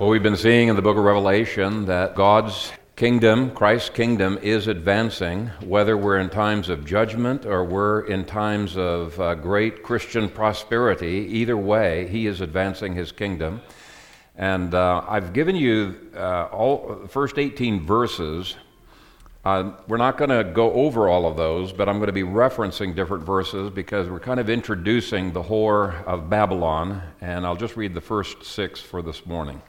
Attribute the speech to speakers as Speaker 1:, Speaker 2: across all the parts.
Speaker 1: Well, we've been seeing in the book of Revelation that God's kingdom, Christ's kingdom, is advancing, whether we're in times of judgment or we're in times of uh, great Christian prosperity. Either way, He is advancing His kingdom. And uh, I've given you uh, all the first 18 verses. Uh, we're not going to go over all of those, but I'm going to be referencing different verses because we're kind of introducing the whore of Babylon. And I'll just read the first six for this morning.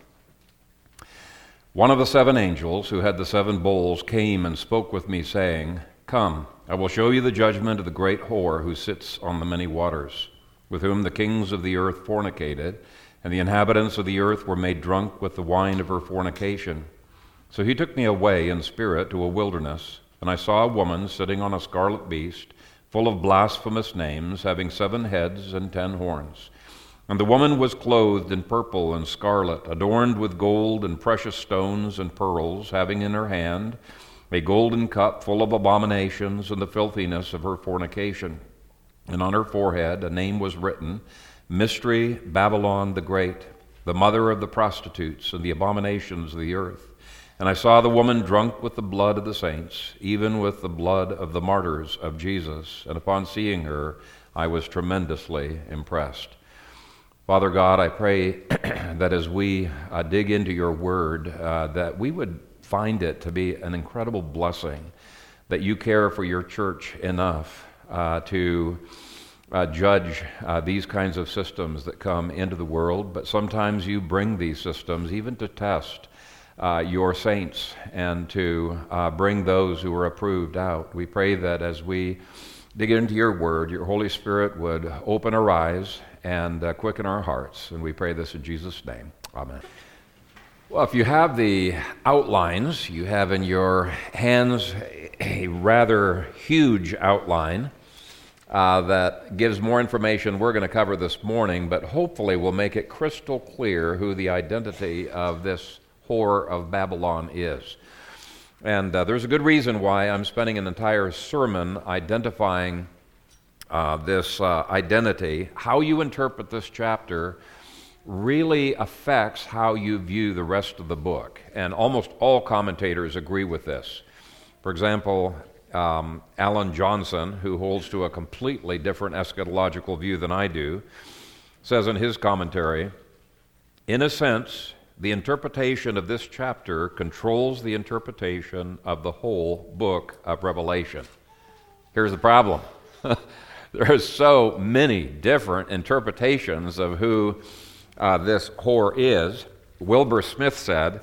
Speaker 1: One of the seven angels who had the seven bowls came and spoke with me, saying, Come, I will show you the judgment of the great whore who sits on the many waters, with whom the kings of the earth fornicated, and the inhabitants of the earth were made drunk with the wine of her fornication. So he took me away in spirit to a wilderness, and I saw a woman sitting on a scarlet beast, full of blasphemous names, having seven heads and ten horns. And the woman was clothed in purple and scarlet, adorned with gold and precious stones and pearls, having in her hand a golden cup full of abominations and the filthiness of her fornication. And on her forehead a name was written Mystery Babylon the Great, the mother of the prostitutes and the abominations of the earth. And I saw the woman drunk with the blood of the saints, even with the blood of the martyrs of Jesus. And upon seeing her, I was tremendously impressed. Father God, I pray that as we uh, dig into your word, uh, that we would find it to be an incredible blessing, that you care for your church enough uh, to uh, judge uh, these kinds of systems that come into the world, but sometimes you bring these systems even to test uh, your saints and to bring those who are approved out. We pray that as we dig into your word, your Holy Spirit would open our eyes and uh, quicken our hearts. And we pray this in Jesus' name. Amen. Well, if you have the outlines, you have in your hands a rather huge outline uh, that gives more information we're going to cover this morning, but hopefully will make it crystal clear who the identity of this whore of Babylon is. And uh, there's a good reason why I'm spending an entire sermon identifying uh, this uh, identity, how you interpret this chapter really affects how you view the rest of the book. And almost all commentators agree with this. For example, um, Alan Johnson, who holds to a completely different eschatological view than I do, says in his commentary In a sense, the interpretation of this chapter controls the interpretation of the whole book of Revelation. Here's the problem. there are so many different interpretations of who uh, this whore is. Wilbur Smith said,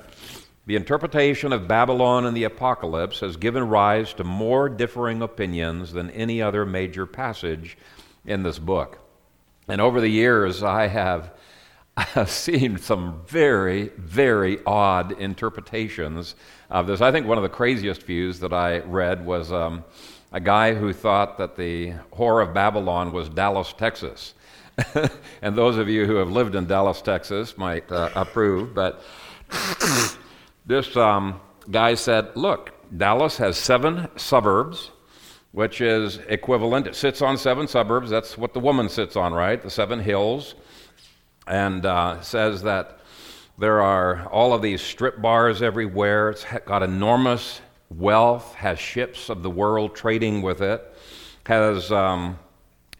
Speaker 1: the interpretation of Babylon in the Apocalypse has given rise to more differing opinions than any other major passage in this book. And over the years, I have, I have seen some very, very odd interpretations of this. I think one of the craziest views that I read was um, a guy who thought that the whore of Babylon was Dallas, Texas. and those of you who have lived in Dallas, Texas might uh, approve, but this um, guy said, Look, Dallas has seven suburbs, which is equivalent. It sits on seven suburbs. That's what the woman sits on, right? The seven hills. And uh, says that there are all of these strip bars everywhere. It's got enormous wealth, has ships of the world trading with it, has um,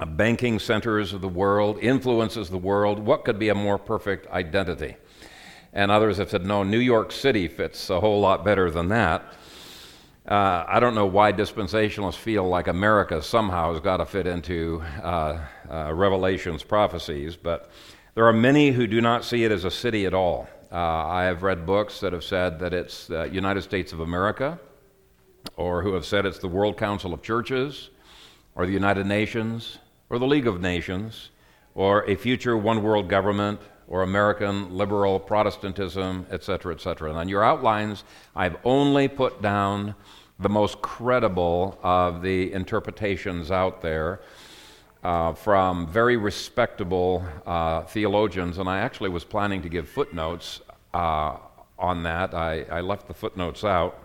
Speaker 1: banking centers of the world, influences the world. What could be a more perfect identity? And others have said, no, New York City fits a whole lot better than that. Uh, I don't know why dispensationalists feel like America somehow has got to fit into uh, uh, Revelation's prophecies, but there are many who do not see it as a city at all. Uh, I have read books that have said that it's the United States of America, or who have said it's the World Council of Churches, or the United Nations, or the League of Nations, or a future one world government, or American liberal Protestantism, etc., etc. And on your outlines, I've only put down the most credible of the interpretations out there uh, from very respectable uh, theologians. And I actually was planning to give footnotes uh, on that. I, I left the footnotes out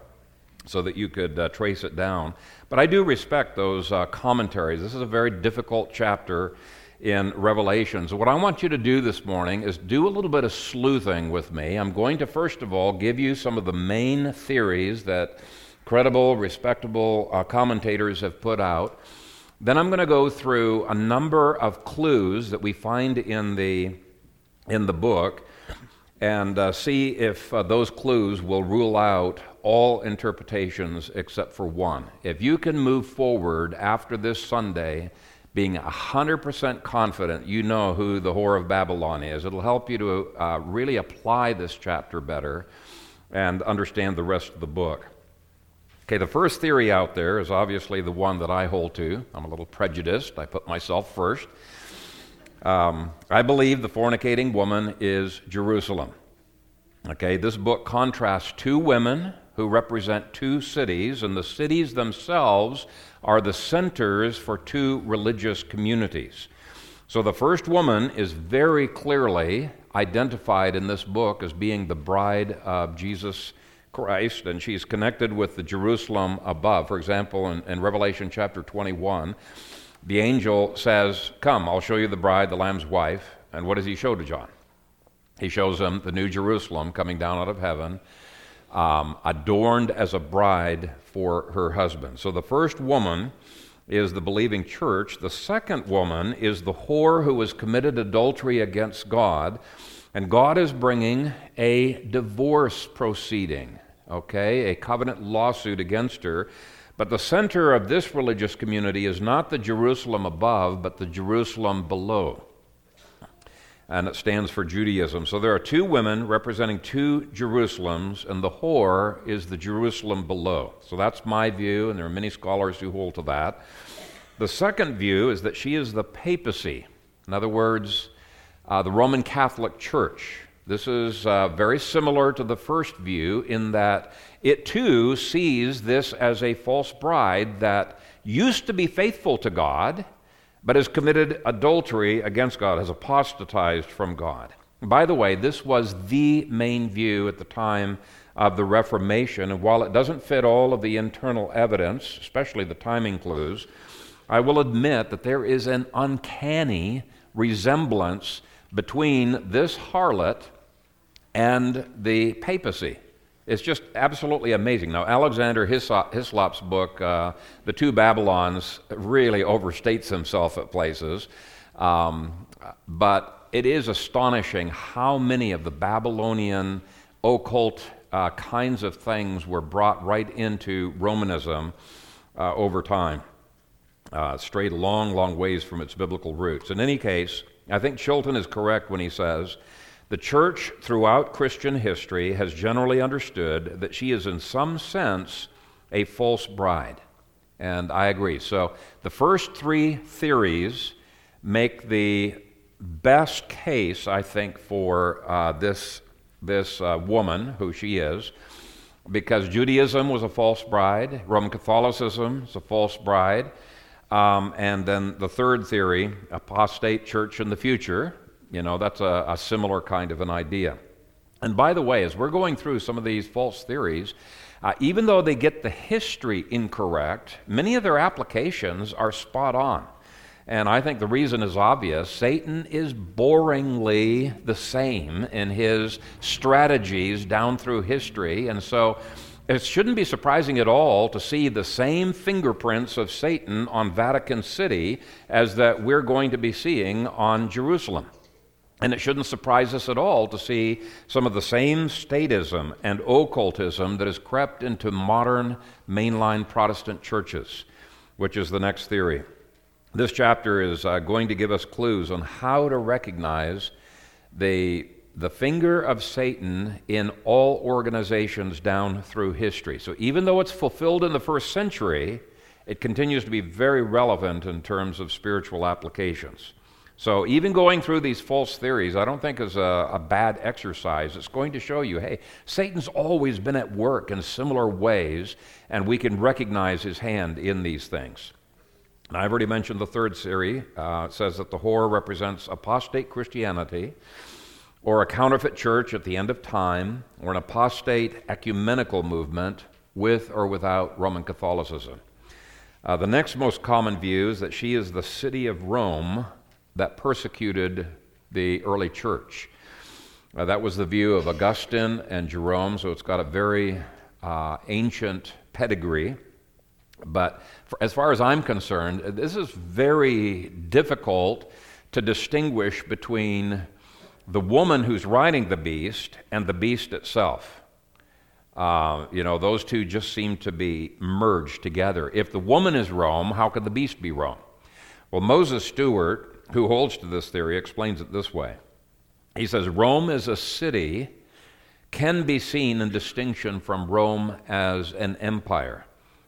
Speaker 1: so that you could uh, trace it down. But I do respect those uh, commentaries. This is a very difficult chapter in Revelations. What I want you to do this morning is do a little bit of sleuthing with me. I'm going to, first of all, give you some of the main theories that credible, respectable commentators have put out. Then I'm going to go through a number of clues that we find in the, in the book and uh, see if uh, those clues will rule out all interpretations except for one. If you can move forward after this Sunday being 100% confident you know who the whore of Babylon is, it'll help you to uh, really apply this chapter better and understand the rest of the book. Okay, the first theory out there is obviously the one that I hold to. I'm a little prejudiced, I put myself first. Um, I believe the fornicating woman is Jerusalem. Okay, this book contrasts two women who represent two cities, and the cities themselves are the centers for two religious communities. So the first woman is very clearly identified in this book as being the bride of Jesus Christ, and she's connected with the Jerusalem above. For example, in, in, Revelation chapter 21, the angel says, Come, I'll show you the bride, the Lamb's wife. And what does he show to John? He shows him the new Jerusalem coming down out of heaven, um, adorned as a bride for her husband. So the first woman is the believing church. The second woman is the whore who has committed adultery against God. And God is bringing a divorce proceeding okay, a covenant lawsuit against her. But the center of this religious community is not the Jerusalem above, but the Jerusalem below. And it stands for Judaism. So there are two women representing two Jerusalems, and the whore is the Jerusalem below. So that's my view, and there are many scholars who hold to that. The second view is that she is the papacy. In other words, uh, the Roman Catholic Church. This is uh, very similar to the first view in that it too sees this as a false bride that used to be faithful to God, but has committed adultery against God, has apostatized from God. By the way, this was the main view at the time of the Reformation, and while it doesn't fit all of the internal evidence, especially the timing clues, I will admit that there is an uncanny resemblance between this harlot and the papacy. It's just absolutely amazing. Now, Alexander Hislop's book, uh, The Two Babylons, really overstates himself at places. Um, but it is astonishing how many of the Babylonian occult uh, kinds of things were brought right into Romanism uh, over time, uh, strayed long, long ways from its biblical roots. In any case, I think Chilton is correct when he says the church throughout Christian history has generally understood that she is, in some sense, a false bride. And I agree. So the first three theories make the best case, I think, for uh, this, this uh, woman, who she is, because Judaism was a false bride, Roman Catholicism is a false bride. Um, and then the third theory, apostate church in the future, you know, that's a, a similar kind of an idea. And by the way, as we're going through some of these false theories, uh, even though they get the history incorrect, many of their applications are spot on. And I think the reason is obvious. Satan is boringly the same in his strategies down through history. And so it shouldn't be surprising at all to see the same fingerprints of Satan on Vatican City as that we're going to be seeing on Jerusalem. And it shouldn't surprise us at all to see some of the same statism and occultism that has crept into modern mainline Protestant churches, which is the next theory. This chapter is uh, going to give us clues on how to recognize the, the finger of Satan in all organizations down through history. So even though it's fulfilled in the first century, it continues to be very relevant in terms of spiritual applications. So, even going through these false theories, I don't think is a, a, bad exercise. It's going to show you hey, Satan's always been at work in similar ways, and we can recognize his hand in these things. And I've already mentioned the third theory. Uh, it says that the whore represents apostate Christianity, or a counterfeit church at the end of time, or an apostate ecumenical movement with or without Roman Catholicism. Uh, the next most common view is that she is the city of Rome that persecuted the early church. Uh, that was the view of Augustine and Jerome, so it's got a very uh, ancient pedigree. But for, as far as I'm concerned, this is very difficult to distinguish between the woman who's riding the beast and the beast itself. Uh, you know, those two just seem to be merged together. If the woman is Rome, how could the beast be Rome? Well, Moses Stuart, who holds to this theory, explains it this way. He says Rome as a city can be seen in distinction from Rome as an empire,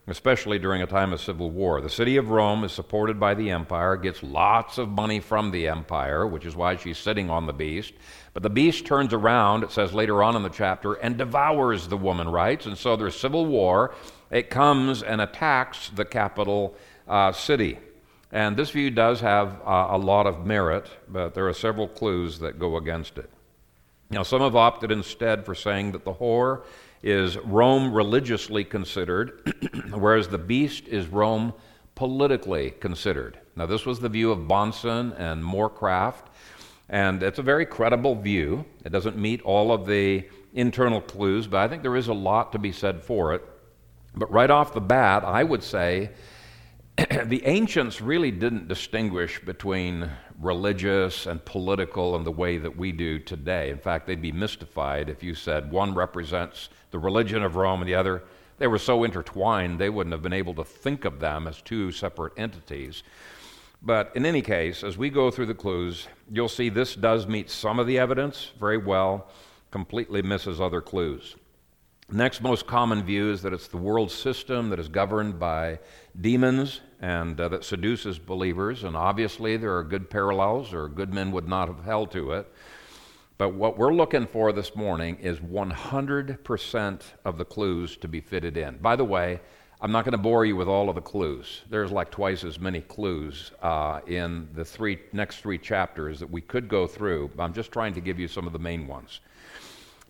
Speaker 1: especially during a time of civil war. The city of Rome is supported by the empire, gets lots of money from the empire, which is why she's sitting on the beast. But the beast turns around, it says later on in the chapter, and devours the woman, rights. And so there's civil war. It comes and attacks the capital uh, city. And this view does have uh, a lot of merit, but there are several clues that go against it. Now, some have opted instead for saying that the whore is Rome religiously considered, whereas the beast is Rome politically considered. Now, this was the view of Bahnsen and Morecraft, and it's a very credible view. It doesn't meet all of the internal clues, but I think there is a lot to be said for it. But right off the bat, I would say the ancients really didn't distinguish between religious and political in the way that we do today. In fact, they'd be mystified if you said one represents the religion of Rome and the other. They were so intertwined, they wouldn't have been able to think of them as two separate entities. But in any case, as we go through the clues, you'll see this does meet some of the evidence very well, completely misses other clues. Next most common view is that it's the world system that is governed by demons and uh, that seduces believers. And obviously, there are good parallels, or good men would not have held to it. But what we're looking for this morning is 100% of the clues to be fitted in. By the way, I'm not going to bore you with all of the clues. There's like twice as many clues uh, in the three next three chapters that we could go through. I'm just trying to give you some of the main ones.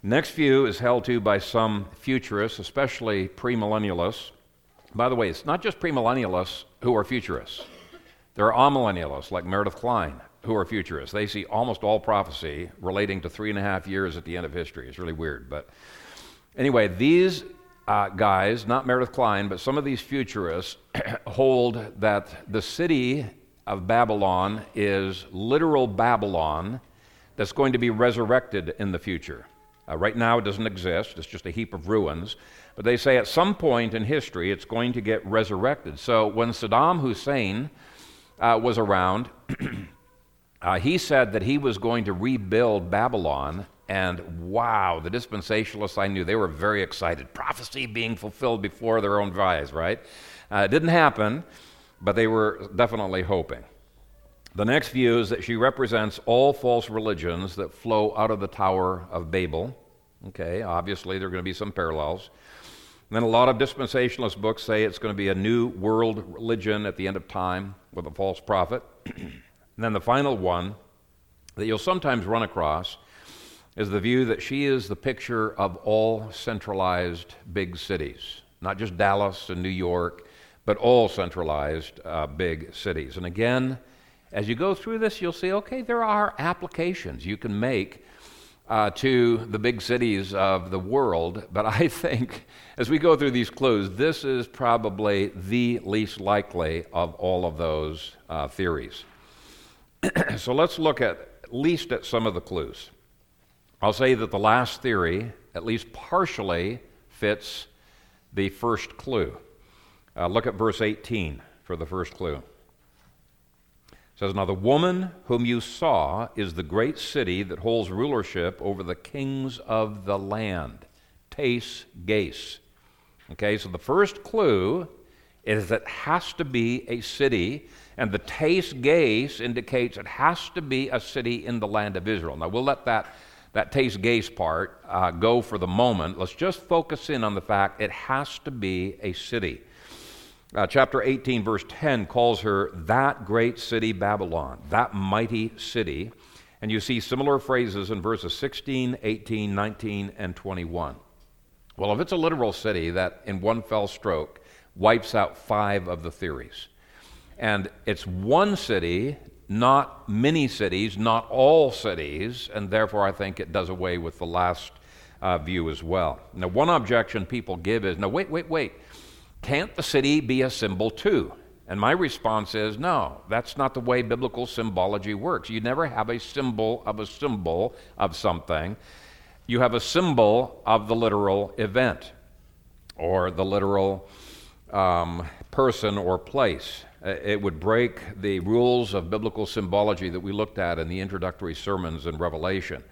Speaker 1: Next view is held to by some futurists, especially premillennialists. By the way, it's not just premillennialists who are futurists. There are amillennialists like Meredith Kline who are futurists. They see almost all prophecy relating to three and a half years at the end of history. It's really weird. But anyway, these uh, guys, not Meredith Kline, but some of these futurists hold that the city of Babylon is literal Babylon that's going to be resurrected in the future. Uh, right now, it doesn't exist, it's just a heap of ruins. But they say at some point in history it's going to get resurrected. So when Saddam Hussein uh, was around, uh, he said that he was going to rebuild Babylon. And wow, the dispensationalists I knew, they were very excited. Prophecy being fulfilled before their own eyes, right? Uh, it didn't happen, but they were definitely hoping. The next view is that she represents all false religions that flow out of the Tower of Babel. Okay, obviously there are going to be some parallels. And then a lot of dispensationalist books say it's going to be a new world religion at the end of time with a false prophet. and then the final one that you'll sometimes run across is the view that she is the picture of all centralized big cities, not just Dallas and New York, but all centralized uh, big cities. And again, as you go through this, you'll see okay, there are applications you can make uh, to the big cities of the world, but I think as we go through these clues, this is probably the least likely of all of those uh, theories. so let's look at, at least at some of the clues. I'll say that the last theory, at least partially, fits the first clue. Uh, look at verse 18 for the first clue says, Now the woman whom you saw is the great city that holds rulership over the kings of the land. Tais Gase. Okay, so the first clue is that it has to be a city, and the Tais Gase indicates it has to be a city in the land of Israel. Now we'll let that that Tais Gase part uh, go for the moment. Let's just focus in on the fact it has to be a city. Uh, chapter 18, verse 10 calls her that great city Babylon, that mighty city. And you see similar phrases in verses 16, 18, 19, and 21. Well, if it's a literal city, that in one fell stroke wipes out five of the theories. And it's one city not many cities, not all cities, and therefore I think it does away with the last uh, view as well. Now, one objection people give is no, wait, wait, wait. Can't the city be a symbol too? And my response is no, that's not the way biblical symbology works. You never have a symbol of a symbol of something, you have a symbol of the literal event or the literal um, person or place. Uh, it would break the rules of biblical symbology that we looked at in the introductory sermons in Revelation.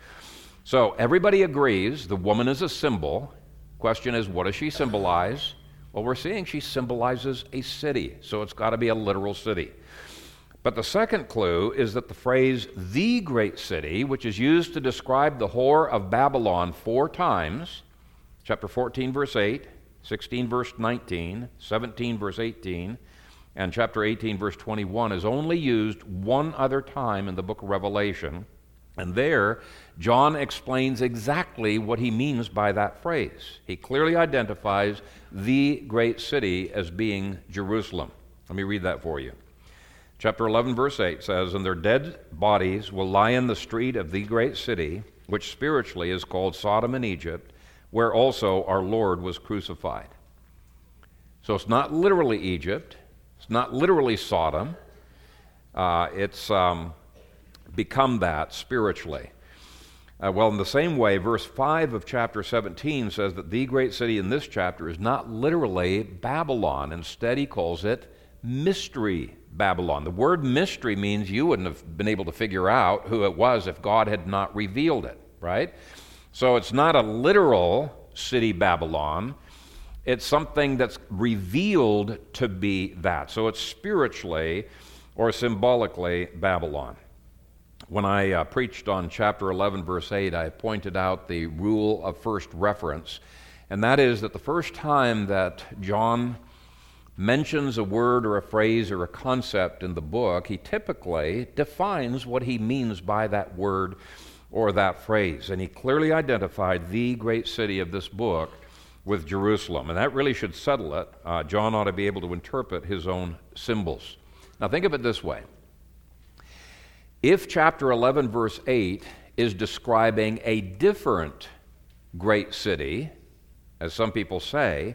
Speaker 1: So everybody agrees the woman is a symbol. Question is, what does she symbolize? Well, we're seeing she symbolizes a city, so it's got to be a literal city. But the second clue is that the phrase the great city, which is used to describe the whore of Babylon four times, chapter 14, verse 8, 16, verse 19, 17, verse 18, and chapter 18, verse 21, is only used one other time in the book of Revelation. And there, John explains exactly what he means by that phrase. He clearly identifies the great city as being Jerusalem. Let me read that for you. Chapter 11, verse 8 says, And their dead bodies will lie in the street of the great city, which spiritually is called Sodom and Egypt, where also our Lord was crucified. So it's not literally Egypt, it's not literally Sodom. Uh, it's um, become that spiritually. Uh, well, in the same way, verse 5 of chapter 17 says that the great city in this chapter is not literally Babylon. Instead, he calls it Mystery Babylon. The word mystery means you wouldn't have been able to figure out who it was if God had not revealed it, right? So it's not a literal city Babylon, it's something that's revealed to be that. So it's spiritually or symbolically Babylon. When I uh, preached on chapter 11, verse 8, I pointed out the rule of first reference, and that is that the first time that John mentions a word or a phrase or a concept in the book, he typically defines what he means by that word or that phrase. And he clearly identified the great city of this book with Jerusalem. And that really should settle it. Uh, John ought to be able to interpret his own symbols. Now, think of it this way if chapter 11, verse 8, is describing a different great city, as some people say,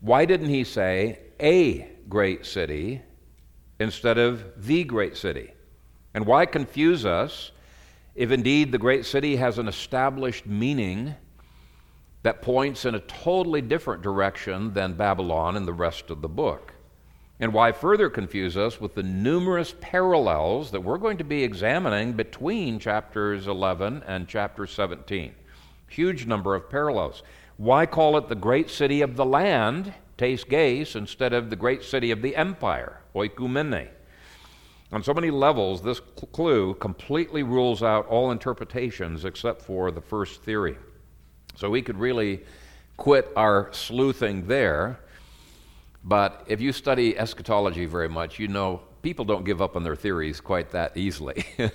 Speaker 1: why didn't he say a great city instead of the great city? And why confuse us if indeed the great city has an established meaning that points in a totally different direction than Babylon and the rest of the book? And why further confuse us with the numerous parallels that we're going to be examining between chapters 11 and chapter 17. Huge number of parallels. Why call it the great city of the land, tes geis, instead of the great city of the empire, oikumene? On so many levels, this clue completely rules out all interpretations except for the first theory. So we could really quit our sleuthing there but if you study eschatology very much, you know people don't give up on their theories quite that easily.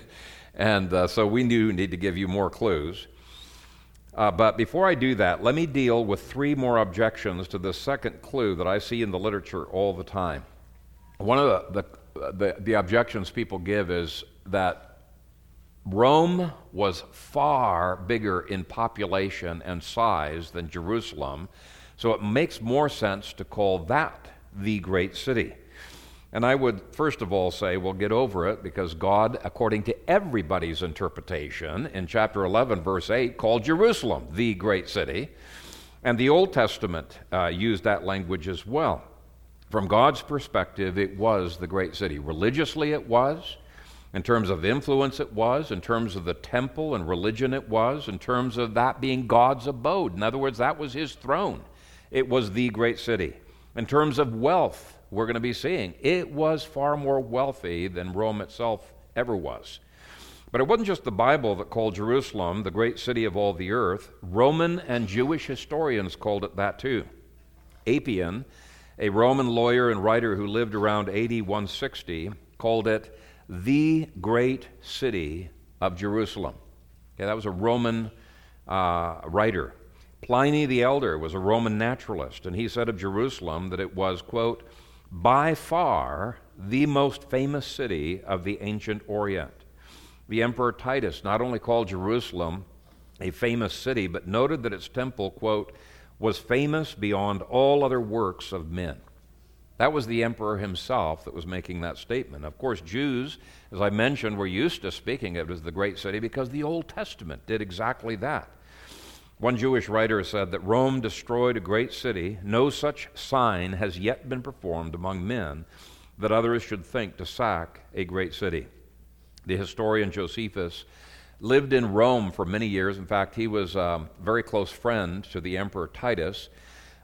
Speaker 1: and uh, so we do need to give you more clues. Uh, but before I do that, let me deal with three more objections to the second clue that I see in the literature all the time. One of the, the, the, the objections people give is that Rome was far bigger in population and size than Jerusalem, so it makes more sense to call that the great city. And I would first of all say, well, get over it because God, according to everybody's interpretation, in chapter 11, verse 8, called Jerusalem the great city. And the Old Testament uh, used that language as well. From God's perspective, it was the great city. Religiously, it was. In terms of influence, it was. In terms of the temple and religion, it was. In terms of that being God's abode. In other words, that was his throne it was the great city. In terms of wealth, we're going to be seeing it was far more wealthy than Rome itself ever was. But it wasn't just the Bible that called Jerusalem the great city of all the earth. Roman and Jewish historians called it that too. Appian, a Roman lawyer and writer who lived around AD 160, called it the great city of Jerusalem. Okay, that was a Roman uh, writer. Pliny the Elder was a Roman naturalist, and he said of Jerusalem that it was, quote, by far the most famous city of the ancient Orient. The Emperor Titus not only called Jerusalem a famous city, but noted that its temple, quote, was famous beyond all other works of men. That was the emperor himself that was making that statement. Of course, Jews, as I mentioned, were used to speaking of it as the great city because the Old Testament did exactly that. One Jewish writer said that Rome destroyed a great city. No such sign has yet been performed among men that others should think to sack a great city. The historian Josephus lived in Rome for many years. In fact, he was a very close friend to the Emperor Titus.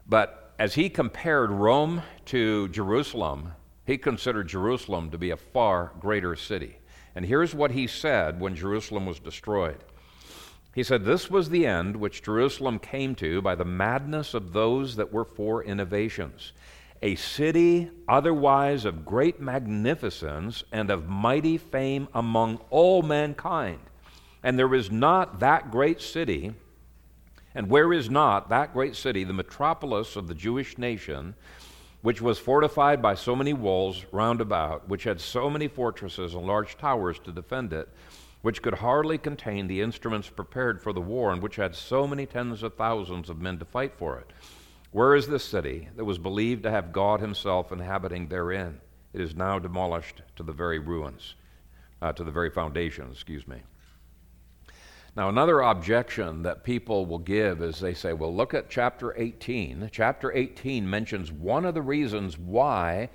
Speaker 1: But as he compared Rome to Jerusalem, he considered Jerusalem to be a far greater city. And here's what he said when Jerusalem was destroyed. He said, This was the end which Jerusalem came to by the madness of those that were for innovations. A city otherwise of great magnificence and of mighty fame among all mankind. And there is not that great city, and where is not that great city, the metropolis of the Jewish nation, which was fortified by so many walls round about, which had so many fortresses and large towers to defend it, which could hardly contain the instruments prepared for the war, and which had so many tens of thousands of men to fight for it. Where is this city that was believed to have God Himself inhabiting therein? It is now demolished to the very ruins, uh, to the very foundation, excuse me. Now, another objection that people will give is they say, well, look at chapter 18. Chapter 18 mentions one of the reasons why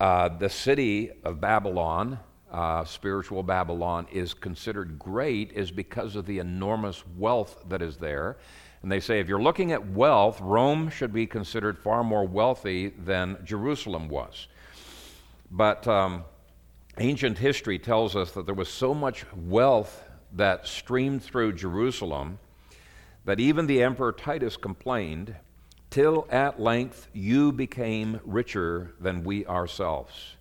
Speaker 1: uh, the city of Babylon uh, spiritual Babylon is considered great is because of the enormous wealth that is there. And they say if you're looking at wealth, Rome should be considered far more wealthy than Jerusalem was. But um, ancient history tells us that there was so much wealth that streamed through Jerusalem that even the Emperor Titus complained, till at length you became richer than we ourselves.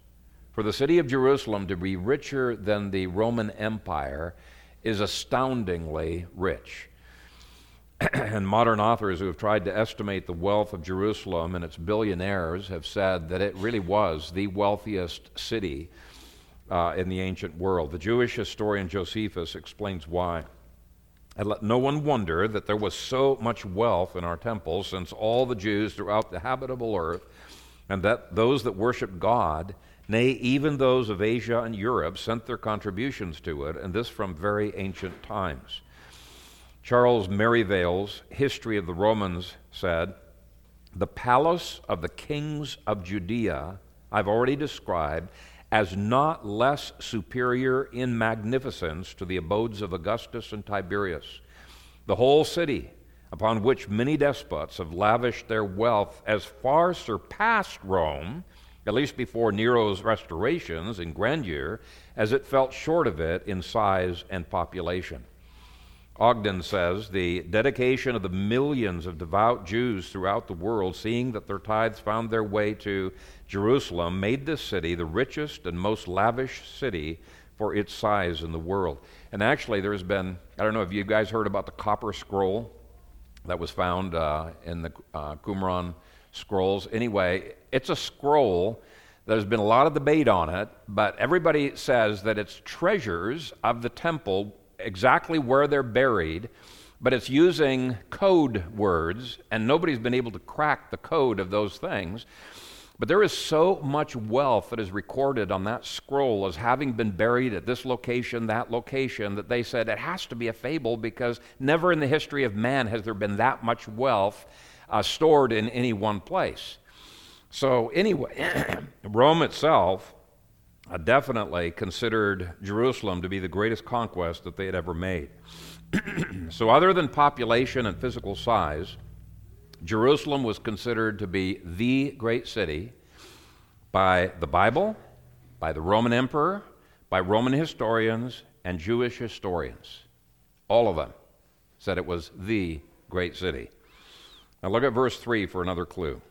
Speaker 1: For the city of Jerusalem to be richer than the Roman Empire is astoundingly rich. and modern authors who have tried to estimate the wealth of Jerusalem and its billionaires have said that it really was the wealthiest city uh, in the ancient world. The Jewish historian Josephus explains why. And let no one wonder that there was so much wealth in our temples, since all the Jews throughout the habitable earth, and that those that worship God, Nay, even those of Asia and Europe sent their contributions to it, and this from very ancient times. Charles Merivale's History of the Romans said, The palace of the kings of Judea I've already described as not less superior in magnificence to the abodes of Augustus and Tiberius. The whole city, upon which many despots have lavished their wealth, as far surpassed Rome at least before Nero's restorations in grandeur, as it felt short of it in size and population. Ogden says the dedication of the millions of devout Jews throughout the world, seeing that their tithes found their way to Jerusalem, made this city the richest and most lavish city for its size in the world. And actually, there's been, I don't know if you guys heard about the copper scroll that was found uh, in the uh, Qumran scrolls. Anyway, it's a scroll. There's been a lot of debate on it, but everybody says that it's treasures of the temple, exactly where they're buried, but it's using code words, and nobody's been able to crack the code of those things. But there is so much wealth that is recorded on that scroll as having been buried at this location, that location, that they said it has to be a fable because never in the history of man has there been that much wealth uh, stored in any one place. So, anyway, Rome itself uh, definitely considered Jerusalem to be the greatest conquest that they had ever made. so, other than population and physical size, Jerusalem was considered to be the great city by the Bible, by the Roman emperor, by Roman historians, and Jewish historians. All of them said it was the great city. Now look at verse 3 for another clue.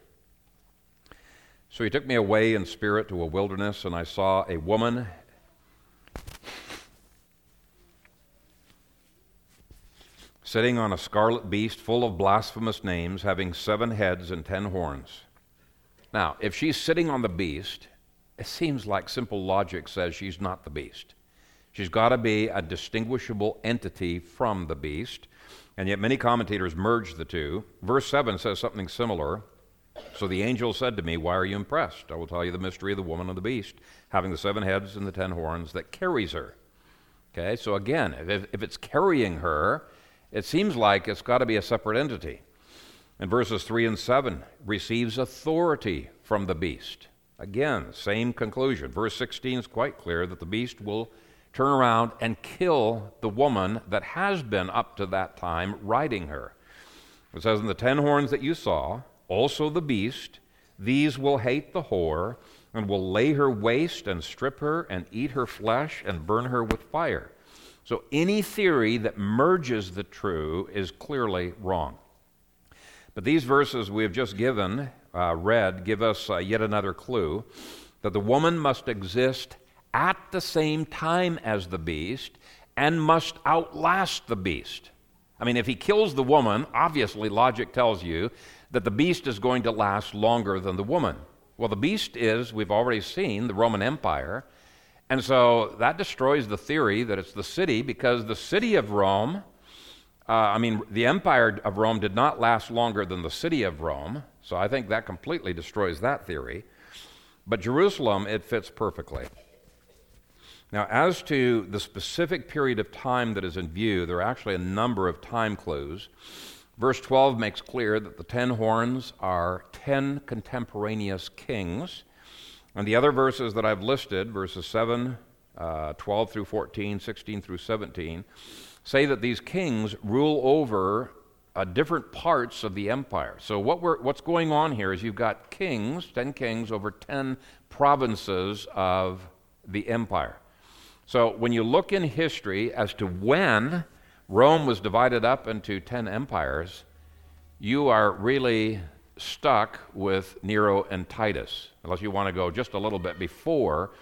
Speaker 1: So he took me away in spirit to a wilderness, and I saw a woman sitting on a scarlet beast full of blasphemous names, having seven heads and ten horns. Now, if she's sitting on the beast, it seems like simple logic says she's not the beast. She's got to be a distinguishable entity from the beast. And yet, many commentators merge the two. Verse 7 says something similar. So the angel said to me, Why are you impressed? I will tell you the mystery of the woman and the beast, having the seven heads and the ten horns that carries her. Okay, so again, if, if it's carrying her, it seems like it's got to be a separate entity. And verses 3 and 7, receives authority from the beast. Again, same conclusion. Verse 16 is quite clear that the beast will turn around and kill the woman that has been up to that time riding her. It says, In the ten horns that you saw, also the beast, these will hate the whore, and will lay her waste and strip her and eat her flesh and burn her with fire. So any theory that merges the true is clearly wrong. But these verses we have just given, uh, read, give us uh, yet another clue that the woman must exist at the same time as the beast and must outlast the beast. I mean, if he kills the woman, obviously logic tells you that the beast is going to last longer than the woman. Well, the beast is, we've already seen, the Roman Empire. And so that destroys the theory that it's the city because the city of Rome, uh, I mean, the empire of Rome did not last longer than the city of Rome. So I think that completely destroys that theory. But Jerusalem, it fits perfectly. Now, as to the specific period of time that is in view, there are actually a number of time clues. Verse 12 makes clear that the ten horns are ten contemporaneous kings. And the other verses that I've listed, verses 7, uh, 12 through 14, 16 through 17, say that these kings rule over uh, different parts of the empire. So, what what's going on here is you've got kings, 10 kings over 10 provinces of the empire. So when you look in history as to when Rome was divided up into 10 empires, you are really stuck with Nero and Titus, unless you want to go just a little bit before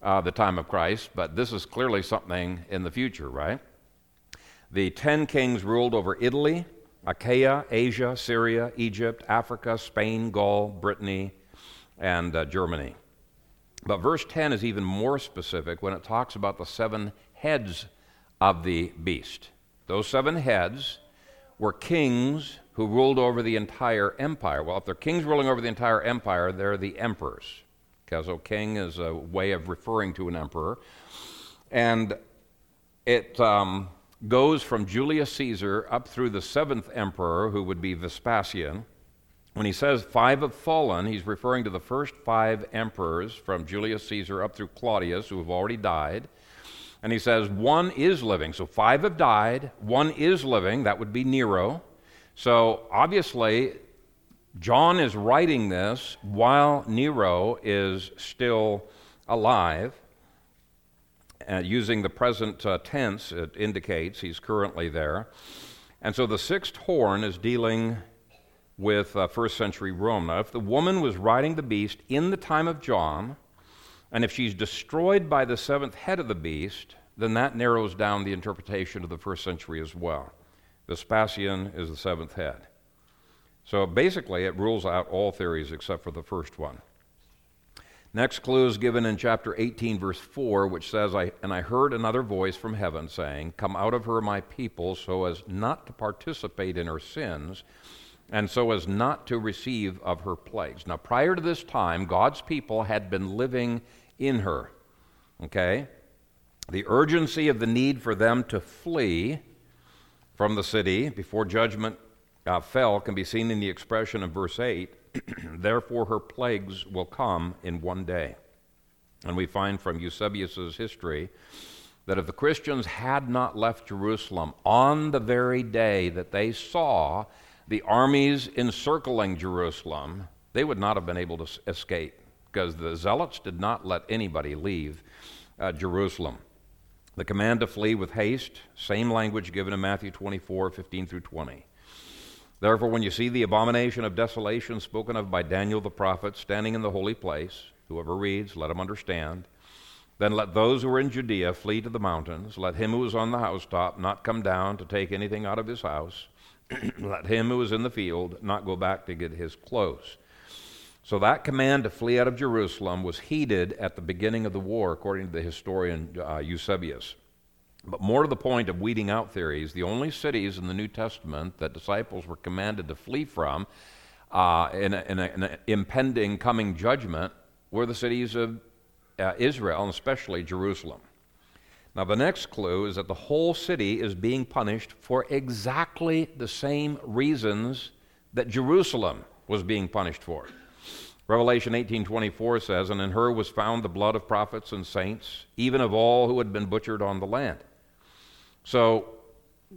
Speaker 1: uh, the time of Christ, but this is clearly something in the future, right? The 10 kings ruled over Italy, Achaia, Asia, Syria, Egypt, Africa, Spain, Gaul, Brittany, and uh, Germany. But verse 10 is even more specific when it talks about the seven heads of the beast. Those seven heads were kings who ruled over the entire empire. Well, if they're kings ruling over the entire empire, they're the emperors. Because a king is a way of referring to an emperor. And it um, goes from Julius Caesar up through the seventh emperor, who would be Vespasian. When he says five have fallen, he's referring to the first five emperors from Julius Caesar up through Claudius who have already died. And he says one is living. So five have died, one is living. That would be Nero. So obviously, John is writing this while Nero is still alive. Uh, using the present uh, tense, it indicates he's currently there. And so the sixth horn is dealing with uh, first century Rome. Now, if the woman was riding the beast in the time of John, and if she's destroyed by the seventh head of the beast, then that narrows down the interpretation of the first century as well. Vespasian is the seventh head. So basically, it rules out all theories except for the first one. Next clue is given in chapter 18, verse 4, which says, I, And I heard another voice from heaven saying, Come out of her, my people, so as not to participate in her sins and so as not to receive of her plagues. Now, prior to this time, God's people had been living in her. Okay? The urgency of the need for them to flee from the city before judgment uh, fell can be seen in the expression of verse 8 Therefore, her plagues will come in one day. And we find from Eusebius's history that if the Christians had not left Jerusalem on the very day that they saw the armies encircling Jerusalem, they would not have been able to escape because the zealots did not let anybody leave uh, Jerusalem. The command to flee with haste, same language given in Matthew 24, 15 through 20. Therefore, when you see the abomination of desolation spoken of by Daniel the prophet standing in the holy place, whoever reads, let him understand. Then let those who are in Judea flee to the mountains. Let him who is on the housetop not come down to take anything out of his house. Let him who is in the field not go back to get his clothes. So that command to flee out of Jerusalem was heeded at the beginning of the war, according to the historian uh, Eusebius. But more to the point of weeding out theories, the only cities in the New Testament that disciples were commanded to flee from uh, in, an impending coming judgment were the cities of uh, Israel, and especially Jerusalem. Now, the next clue is that the whole city is being punished for exactly the same reasons that Jerusalem was being punished for. Revelation 18:24 says, "And in her was found the blood of prophets and saints, even of all who had been butchered on the land." So,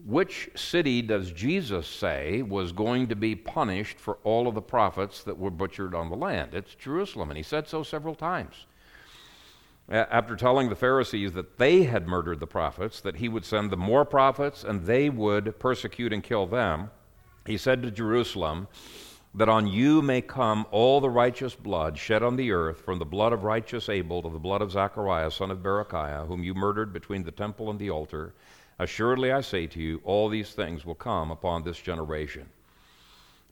Speaker 1: which city does Jesus say was going to be punished for all of the prophets that were butchered on the land? It's Jerusalem, and he said so several times. After telling the Pharisees that they had murdered the prophets, that he would send them more prophets and they would persecute and kill them, he said to Jerusalem, that on you may come all the righteous blood shed on the earth, from the blood of righteous Abel to the blood of Zachariah, son of Berechiah, whom you murdered between the temple and the altar. Assuredly, I say to you, all these things will come upon this generation.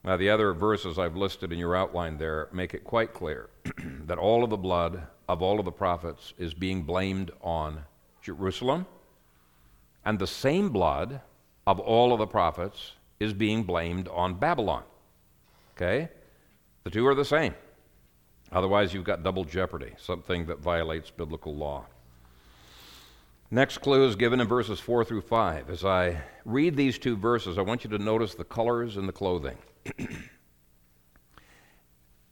Speaker 1: Now, the other verses I've listed in your outline there make it quite clear that all of the blood of all of the prophets is being blamed on Jerusalem, and the same blood of all of the prophets is being blamed on Babylon. Okay? The two are the same. Otherwise, you've got double jeopardy, something that violates biblical law. Next clue is given in verses 4 through 5. As I read these two verses, I want you to notice the colors in the clothing.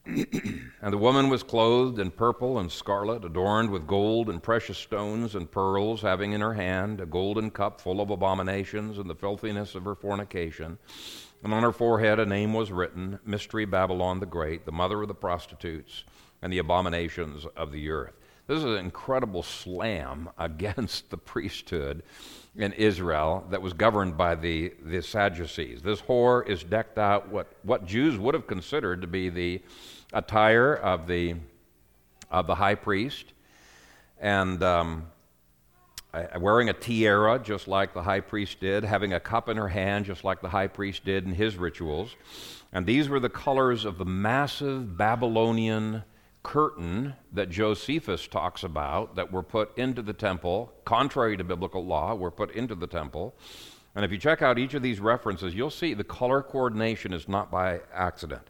Speaker 1: and the woman was clothed in purple and scarlet, adorned with gold and precious stones and pearls, having in her hand a golden cup full of abominations and the filthiness of her fornication. And on her forehead a name was written Mystery Babylon the Great, the mother of the prostitutes and the abominations of the earth. This is an incredible slam against the priesthood in Israel that was governed by the, the Sadducees. This whore is decked out what, what Jews would have considered to be the attire of the, of the high priest. And um, wearing a tiara, just like the high priest did, having a cup in her hand, just like the high priest did in his rituals. And these were the colors of the massive Babylonian curtain that Josephus talks about that were put into the temple, contrary to biblical law, were put into the temple. And if you check out each of these references, you'll see the color coordination is not by accident.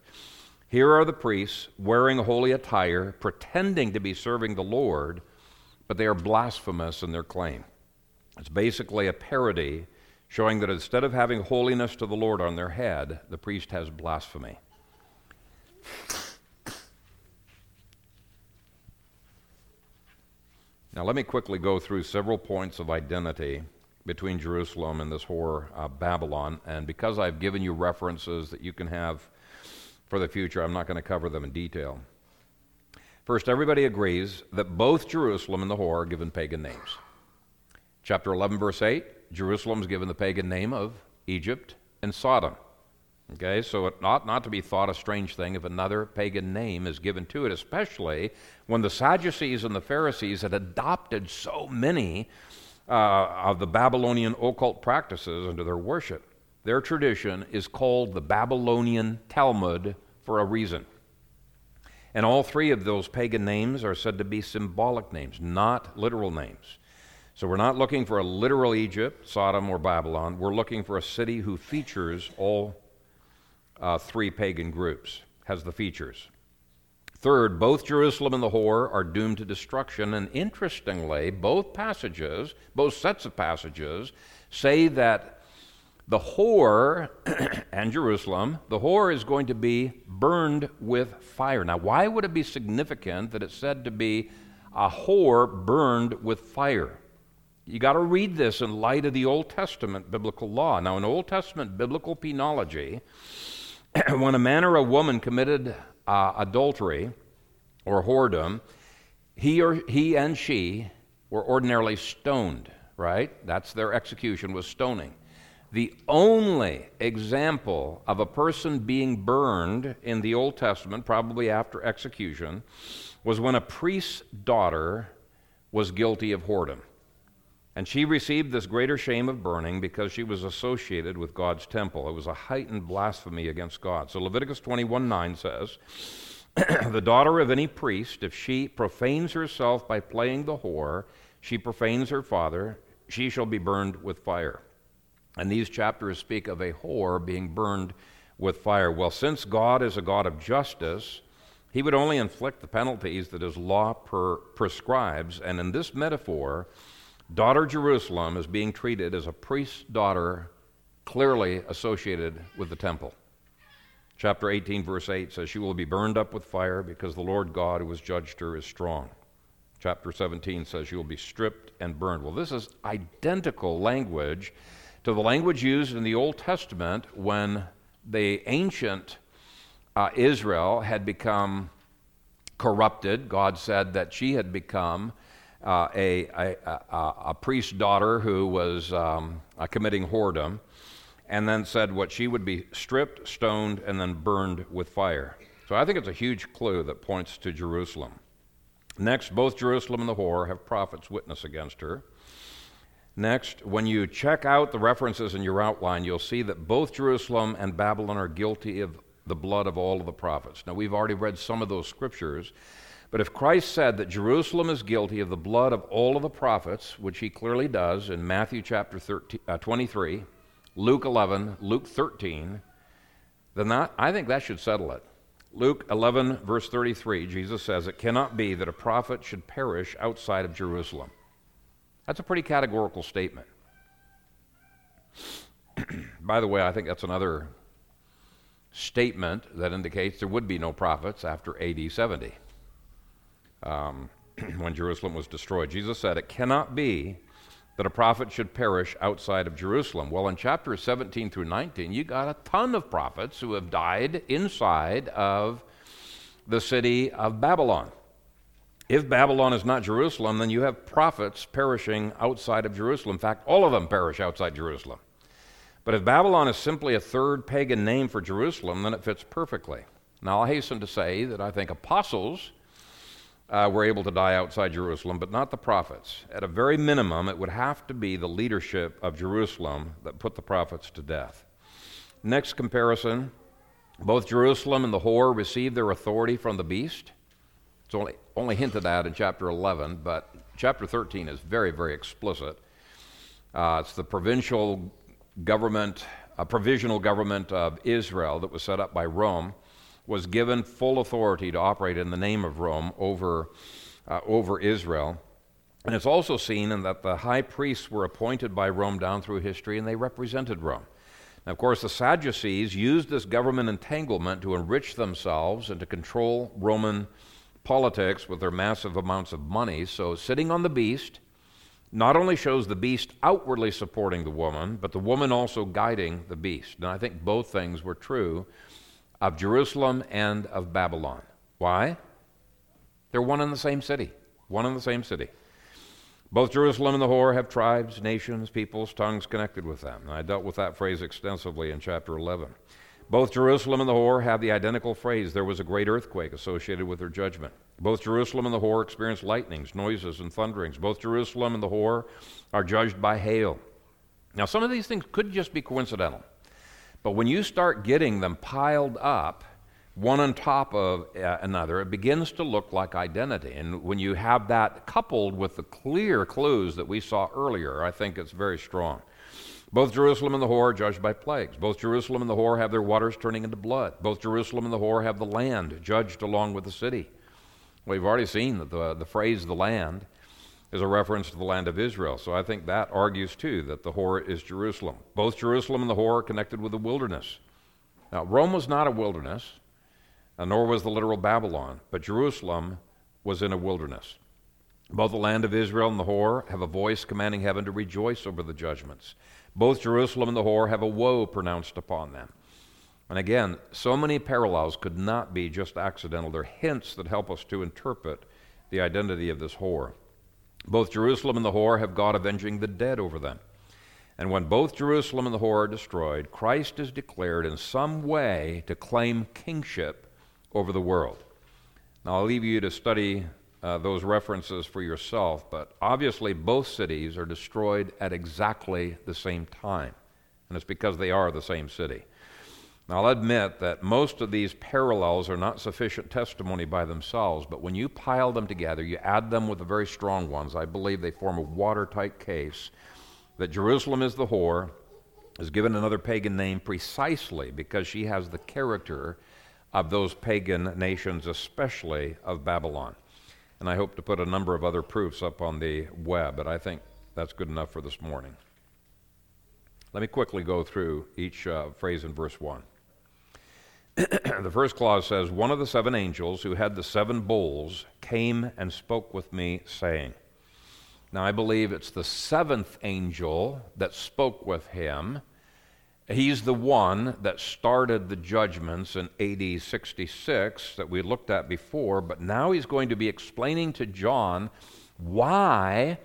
Speaker 1: Here are the priests wearing holy attire, pretending to be serving the Lord but they are blasphemous in their claim. It's basically a parody showing that instead of having holiness to the Lord on their head, the priest has blasphemy. Now, let me quickly go through several points of identity between Jerusalem and this whore uh, Babylon. And because I've given you references that you can have for the future, I'm not going to cover them in detail. First, everybody agrees that both Jerusalem and the whore are given pagan names. Chapter 11, verse 8 Jerusalem is given the pagan name of Egypt and Sodom. Okay, so it ought not to be thought a strange thing if another pagan name is given to it, especially when the Sadducees and the Pharisees had adopted so many uh, of the Babylonian occult practices into their worship. Their tradition is called the Babylonian Talmud for a reason. And all three of those pagan names are said to be symbolic names, not literal names. So we're not looking for a literal Egypt, Sodom, or Babylon. We're looking for a city who features all uh, three pagan groups, has the features. Third, both Jerusalem and the whore are doomed to destruction. And interestingly, both passages, both sets of passages, say that the whore and Jerusalem, the whore is going to be burned with fire. Now, why would it be significant that it's said to be a whore burned with fire? You got to read this in light of the Old Testament biblical law. Now, in Old Testament biblical penology, when a man or a woman committed uh, adultery or whoredom, he or he and she were ordinarily stoned. Right? That's their execution was stoning. The only example of a person being burned in the Old Testament, probably after execution, was when a priest's daughter was guilty of whoredom. And she received this greater shame of burning because she was associated with God's temple. It was a heightened blasphemy against God. So Leviticus 21 9 says, the daughter of any priest, if she profanes herself by playing the whore, she profanes her father, she shall be burned with fire. And these chapters speak of a whore being burned with fire. Well, since God is a God of justice, he would only inflict the penalties that his law per- prescribes. And in this metaphor, daughter Jerusalem is being treated as a priest's daughter clearly associated with the temple. Chapter 18, verse 8 says, She will be burned up with fire because the Lord God who has judged her is strong. Chapter 17 says, You will be stripped and burned. Well, this is identical language to the language used in the Old Testament when the ancient uh, Israel had become corrupted. God said that she had become uh, a, a, a, a, priest's daughter who was um, uh, committing whoredom and then said what she would be stripped, stoned, and then burned with fire. So I think it's a huge clue that points to Jerusalem. Next, both Jerusalem and the whore have prophets witness against her. Next, when you check out the references in your outline, you'll see that both Jerusalem and Babylon are guilty of the blood of all of the prophets. Now, we've already read some of those scriptures, but if Christ said that Jerusalem is guilty of the blood of all of the prophets, which he clearly does in Matthew chapter 13, uh, 23, Luke 11, Luke 13, then that, I think that should settle it. Luke 11, verse 33, Jesus says, It cannot be that a prophet should perish outside of Jerusalem. That's a pretty categorical statement. By the way, I think that's another statement that indicates there would be no prophets after AD 70 um, when Jerusalem was destroyed. Jesus said, It cannot be that a prophet should perish outside of Jerusalem. Well, in chapters 17 through 19, you got a ton of prophets who have died inside of the city of Babylon. If Babylon is not Jerusalem, then you have prophets perishing outside of Jerusalem. In fact, all of them perish outside Jerusalem. But if Babylon is simply a third pagan name for Jerusalem, then it fits perfectly. Now, I'll hasten to say that I think apostles uh, were able to die outside Jerusalem, but not the prophets. At a very minimum, it would have to be the leadership of Jerusalem that put the prophets to death. Next comparison both Jerusalem and the whore received their authority from the beast. It's only, only hinted at in chapter 11, but chapter 13 is very, very explicit. Uh, it's the provincial government, a provisional government of Israel that was set up by Rome was given full authority to operate in the name of Rome over, uh, over Israel. And it's also seen in that the high priests were appointed by Rome down through history and they represented Rome. Now, of course, the Sadducees used this government entanglement to enrich themselves and to control Roman politics with their massive amounts of money. So, sitting on the beast not only shows the beast outwardly supporting the woman, but the woman also guiding the beast. And I think both things were true of Jerusalem and of Babylon. Why? They're one in the same city. One in the same city. Both Jerusalem and the whore have tribes, nations, peoples, tongues connected with them. And I dealt with that phrase extensively in chapter 11. Both Jerusalem and the whore have the identical phrase there was a great earthquake associated with their judgment. Both Jerusalem and the whore experience lightnings, noises, and thunderings. Both Jerusalem and the whore are judged by hail. Now, some of these things could just be coincidental. But when you start getting them piled up, one on top of uh, another, it begins to look like identity. And when you have that coupled with the clear clues that we saw earlier, I think it's very strong. Both Jerusalem and the whore are judged by plagues. Both Jerusalem and the whore have their waters turning into blood. Both Jerusalem and the whore have the land judged along with the city. We've already seen that the, the phrase the land is a reference to the land of Israel. So I think that argues too that the whore is Jerusalem. Both Jerusalem and the whore are connected with the wilderness. Now, Rome was not a wilderness, nor was the literal Babylon, but Jerusalem was in a wilderness. Both the land of Israel and the whore have a voice commanding heaven to rejoice over the judgments. Both Jerusalem and the whore have a woe pronounced upon them. And again, so many parallels could not be just accidental. They're hints that help us to interpret the identity of this whore. Both Jerusalem and the whore have God avenging the dead over them. And when both Jerusalem and the whore are destroyed, Christ is declared in some way to claim kingship over the world. Now, I'll leave you to study uh, those references for yourself, but obviously both cities are destroyed at exactly the same time. And it's because they are the same city. Now, I'll admit that most of these parallels are not sufficient testimony by themselves, but when you pile them together, you add them with the very strong ones, I believe they form a watertight case that Jerusalem is the whore, is given another pagan name precisely because she has the character of those pagan nations, especially of Babylon. And I hope to put a number of other proofs up on the web, but I think that's good enough for this morning. Let me quickly go through each uh, phrase in verse 1. the first clause says, One of the seven angels who had the seven bowls came and spoke with me, saying, Now I believe it's the seventh angel that spoke with him He's the one that started the judgments in AD 66 that we looked at before, but now he's going to be explaining to John why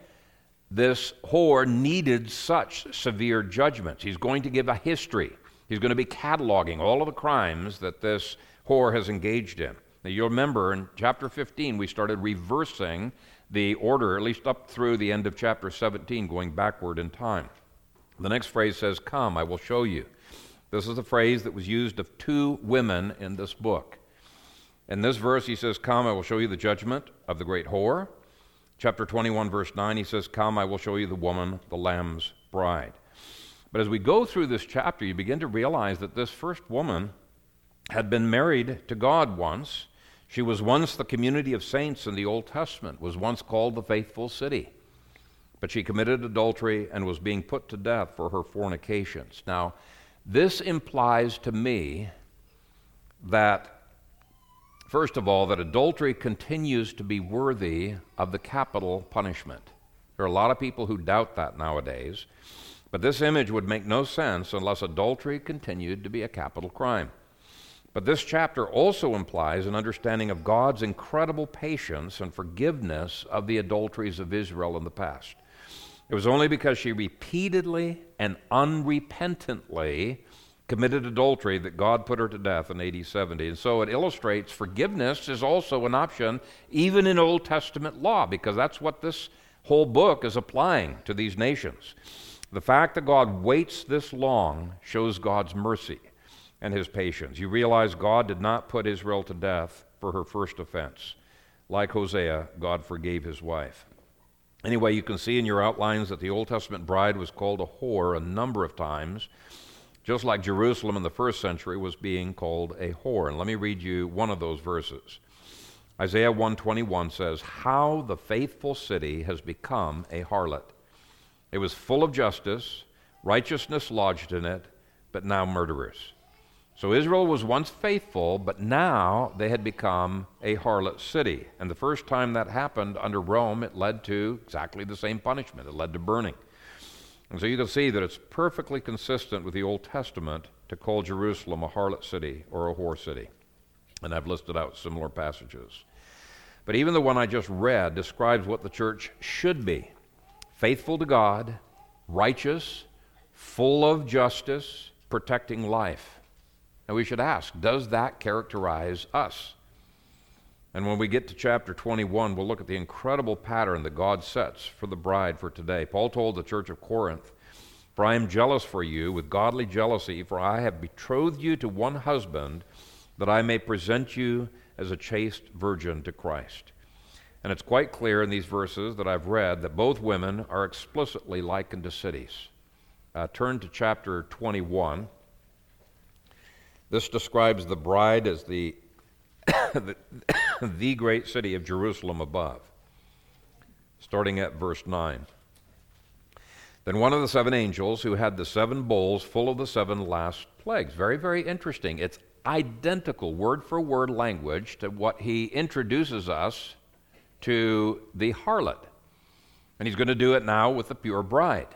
Speaker 1: this whore needed such severe judgments. He's going to give a history. He's going to be cataloging all of the crimes that this whore has engaged in. Now, you'll remember in chapter 15, we started reversing the order, at least up through the end of chapter 17, going backward in time. The next phrase says, Come, I will show you. This is a phrase that was used of two women in this book. In this verse, he says, Come, I will show you the judgment of the great whore. Chapter 21, verse 9, he says, Come, I will show you the woman, the Lamb's bride. But as we go through this chapter, you begin to realize that this first woman had been married to God once. She was once the community of saints in the Old Testament, was once called the faithful city. But she committed adultery and was being put to death for her fornications. Now, this implies to me that, first of all, that adultery continues to be worthy of the capital punishment. There are a lot of people who doubt that nowadays, but this image would make no sense unless adultery continued to be a capital crime. But this chapter also implies an understanding of God's incredible patience and forgiveness of the adulteries of Israel in the past. It was only because she repeatedly and unrepentantly committed adultery that God put her to death in AD 70. And so it illustrates forgiveness is also an option, even in Old Testament law, because that's what this whole book is applying to these nations. The fact that God waits this long shows God's mercy and his patience. You realize God did not put Israel to death for her first offense. Like Hosea, God forgave his wife. Anyway, you can see in your outlines that the Old Testament bride was called a whore a number of times, just like Jerusalem in the first century was being called a whore. And let me read you one of those verses. Isaiah 121 says, "How the faithful city has become a harlot. It was full of justice, righteousness lodged in it, but now murderers." So Israel was once faithful, but now they had become a harlot city. And the first time that happened under Rome, it led to exactly the same punishment. It led to burning. And so you can see that it's perfectly consistent with the Old Testament to call Jerusalem a harlot city or a whore city. And I've listed out similar passages. But even the one I just read describes what the church should be faithful to God, righteous, full of justice, protecting life. And we should ask, does that characterize us? And when we get to chapter 21, we'll look at the incredible pattern that God sets for the bride for today. Paul told the church of Corinth, For I am jealous for you with godly jealousy, for I have betrothed you to one husband, that I may present you as a chaste virgin to Christ. And it's quite clear in these verses that I've read that both women are explicitly likened to cities. Uh, turn to chapter 21. This describes the bride as the, the, the great city of Jerusalem above. Starting at verse 9. Then one of the seven angels who had the seven bowls full of the seven last plagues. Very, very interesting. It's identical, word for word language to what he introduces us to the harlot. And he's going to do it now with the pure bride.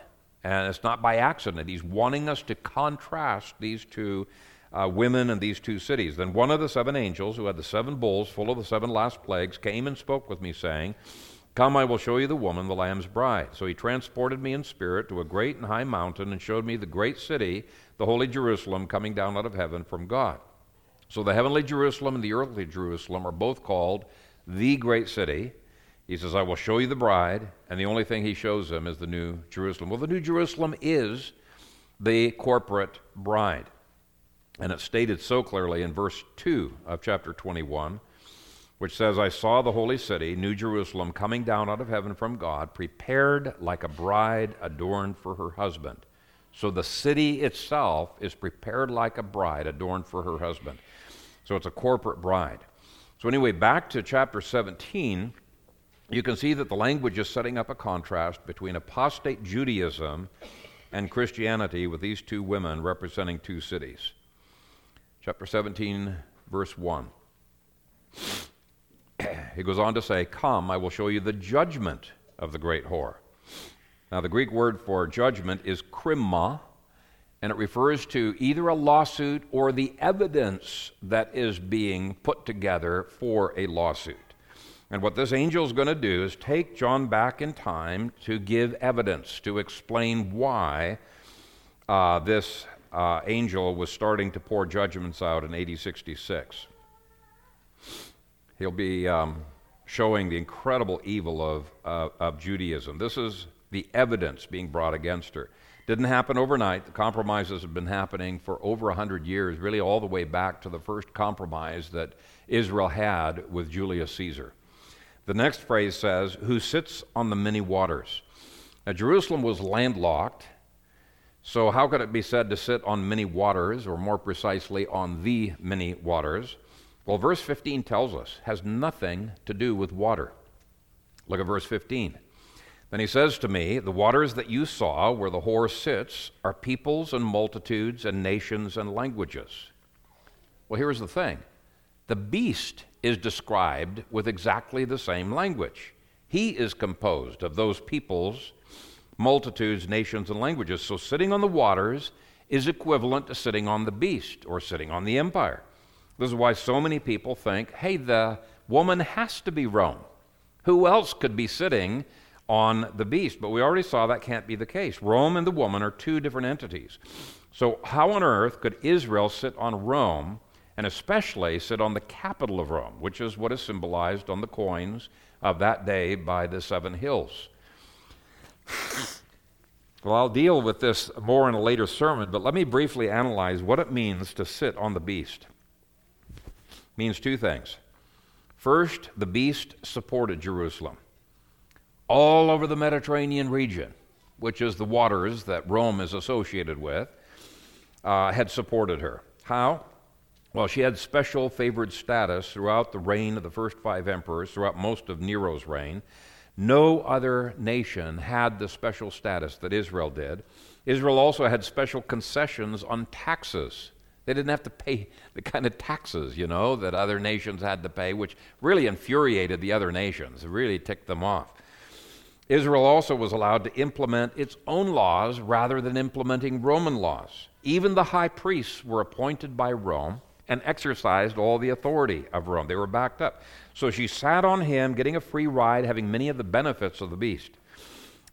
Speaker 1: And it's not by accident. He's wanting us to contrast these two uh, women in these two cities. Then one of the seven angels, who had the seven bowls full of the seven last plagues, came and spoke with me, saying, Come, I will show you the woman, the Lamb's bride. So he transported me in spirit to a great and high mountain and showed me the great city, the holy Jerusalem, coming down out of heaven from God. So the heavenly Jerusalem and the earthly Jerusalem are both called the great city. He says, I will show you the bride, and the only thing he shows them is the new Jerusalem. Well, the new Jerusalem is the corporate bride. And it's stated so clearly in verse 2 of chapter 21, which says, I saw the holy city, New Jerusalem, coming down out of heaven from God, prepared like a bride adorned for her husband. So the city itself is prepared like a bride adorned for her husband. So it's a corporate bride. So, anyway, back to chapter 17, you can see that the language is setting up a contrast between apostate Judaism and Christianity with these two women representing two cities. Chapter 17, verse 1. he goes on to say, Come, I will show you the judgment of the great whore. Now, the Greek word for judgment is krimma, and it refers to either a lawsuit or the evidence that is being put together for a lawsuit. And what this angel is going to do is take John back in time to give evidence, to explain why uh, this uh, angel was starting to pour judgments out in AD 66. He'll be um, showing the incredible evil of, uh, of Judaism. This is the evidence being brought against her. Didn't happen overnight. The compromises have been happening for over 100 years, really all the way back to the first compromise that Israel had with Julius Caesar. The next phrase says, Who sits on the many waters. Now, Jerusalem was landlocked, so how could it be said to sit on many waters, or more precisely, on the many waters? Well, verse 15 tells us, has nothing to do with water. Look at verse 15. Then he says to me, The waters that you saw where the whore sits are peoples and multitudes and nations and languages. Well, here's the thing the beast is described with exactly the same language. He is composed of those peoples, multitudes, nations, and languages. So sitting on the waters is equivalent to sitting on the beast or sitting on the empire. This is why so many people think hey, the woman has to be Rome. Who else could be sitting on the beast? But we already saw that can't be the case. Rome and the woman are two different entities. So, how on earth could Israel sit on Rome and especially sit on the capital of Rome, which is what is symbolized on the coins of that day by the seven hills. Well, I'll deal with this more in a later sermon, but let me briefly analyze what it means to sit on the beast. It means two things. First, the beast supported Jerusalem. All over the Mediterranean region, which is the waters that Rome is associated with, uh, had supported her. How? Well, she had special favored status throughout the reign of the first five emperors, throughout most of Nero's reign. No other nation had the special status that Israel did. Israel also had special concessions on taxes. They didn't have to pay the kind of taxes, you know, that other nations had to pay, which really infuriated the other nations. It really ticked them off. Israel also was allowed to implement its own laws rather than implementing Roman laws. Even the high priests were appointed by Rome and exercised all the authority of Rome. They were backed up. So she sat on him, getting a free ride, having many of the benefits of the beast.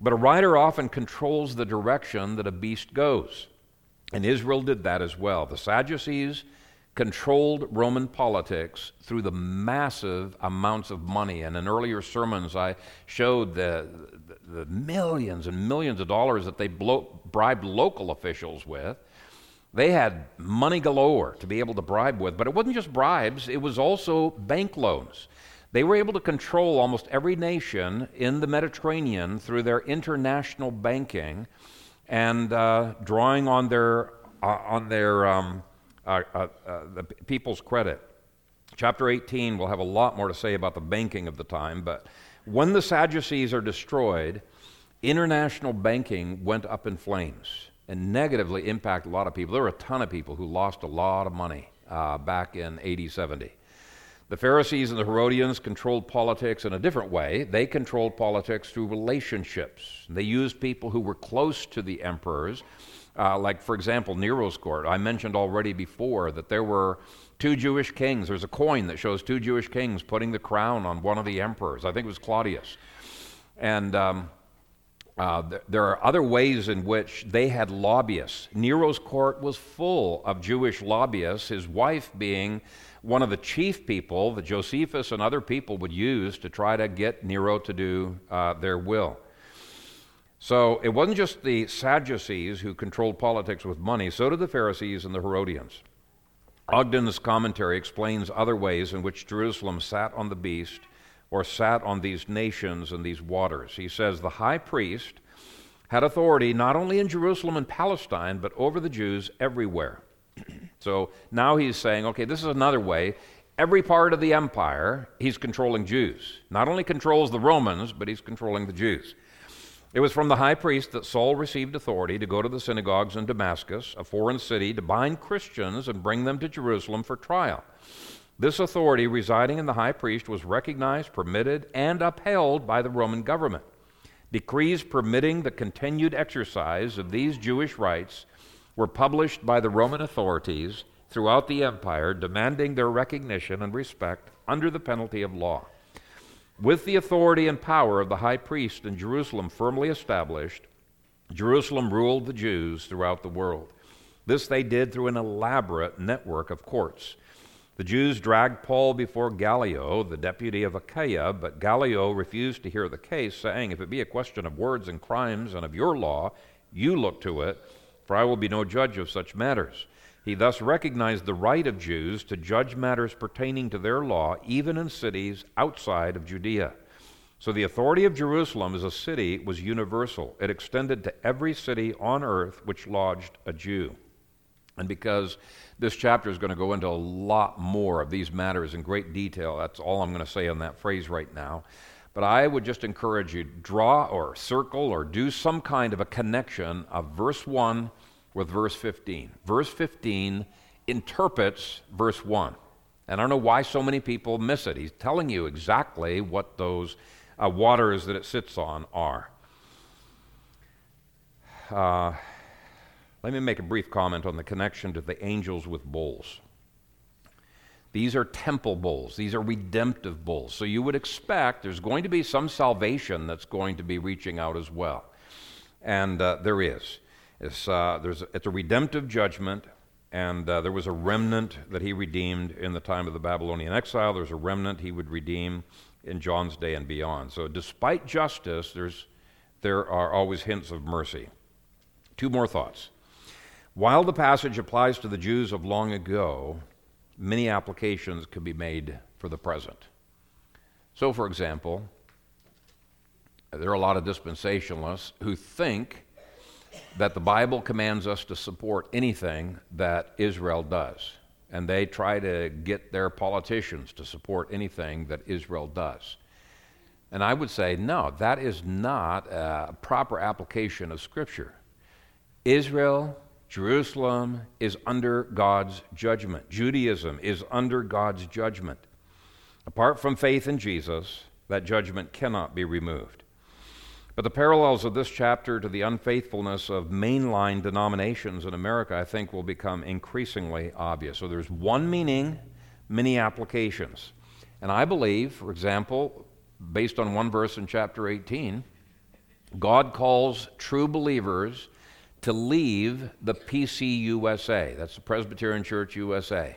Speaker 1: But a rider often controls the direction that a beast goes. And Israel did that as well. The Sadducees controlled Roman politics through the massive amounts of money. And in earlier sermons, I showed the, the, the millions and millions of dollars that they blo- bribed local officials with they had money galore to be able to bribe with, but it wasn't just bribes, it was also bank loans. They were able to control almost every nation in the Mediterranean through their international banking and uh, drawing on their, uh, on their um, uh, uh, uh the people's credit. Chapter 18 will have a lot more to say about the banking of the time, but when the Sadducees are destroyed, international banking went up in flames and negatively impact a lot of people. There were a ton of people who lost a lot of money uh, back in AD 70. The Pharisees and the Herodians controlled politics in a different way. They controlled politics through relationships. They used people who were close to the emperors, uh, like, for example, Nero's court. I mentioned already before that there were two Jewish kings. There's a coin that shows two Jewish kings putting the crown on one of the emperors. I think it was Claudius. And um, uh, there are other ways in which they had lobbyists. Nero's court was full of Jewish lobbyists, his wife being one of the chief people that Josephus and other people would use to try to get Nero to do uh, their will. So it wasn't just the Sadducees who controlled politics with money, so did the Pharisees and the Herodians. Ogden's commentary explains other ways in which Jerusalem sat on the beast or sat on these nations and these waters. He says the high priest had authority not only in Jerusalem and Palestine, but over the Jews everywhere. so now he's saying, okay, this is another way. Every part of the empire, he's controlling Jews. Not only controls the Romans, but he's controlling the Jews. It was from the high priest that Saul received authority to go to the synagogues in Damascus, a foreign city, to bind Christians and bring them to Jerusalem for trial. This authority residing in the high priest was recognized, permitted, and upheld by the Roman government. Decrees permitting the continued exercise of these Jewish rights were published by the Roman authorities throughout the empire, demanding their recognition and respect under the penalty of law. With the authority and power of the high priest in Jerusalem firmly established, Jerusalem ruled the Jews throughout the world. This they did through an elaborate network of courts. The Jews dragged Paul before Gallio, the deputy of Achaia, but Gallio refused to hear the case, saying, If it be a question of words and crimes and of your law, you look to it, for I will be no judge of such matters. He thus recognized the right of Jews to judge matters pertaining to their law, even in cities outside of Judea. So the authority of Jerusalem as a city was universal. It extended to every city on earth which lodged a Jew. And because this chapter is going to go into a lot more of these matters in great detail, that's all I'm going to say on that phrase right now. But I would just encourage you to draw or circle or do some kind of a connection of verse 1 with verse 15. Verse 15 interprets verse 1. And I don't know why so many people miss it. He's telling you exactly what those uh, waters that it sits on are. Uh, let me make a brief comment on the connection to the angels with bowls. These are temple bowls. These are redemptive bowls. So you would expect there's going to be some salvation that's going to be reaching out as well. And uh, there is. It's, uh, there's, it's a redemptive judgment, and uh, there was a remnant that he redeemed in the time of the Babylonian exile. There's a remnant he would redeem in John's day and beyond. So, despite justice, there's, there are always hints of mercy. Two more thoughts. While the passage applies to the Jews of long ago, many applications can be made for the present. So, for example, there are a lot of dispensationalists who think that the Bible commands us to support anything that Israel does. And they try to get their politicians to support anything that Israel does. And I would say, no, that is not a proper application of Scripture. Israel, Jerusalem, is under God's judgment. Judaism is under God's judgment. Apart from faith in Jesus, that judgment cannot be removed. But the parallels of this chapter to the unfaithfulness of mainline denominations in America, I think, will become increasingly obvious. So there's one meaning, many applications. And I believe, for example, based on one verse in chapter 18, God calls true believers to leave the PCUSA, that's the Presbyterian Church USA,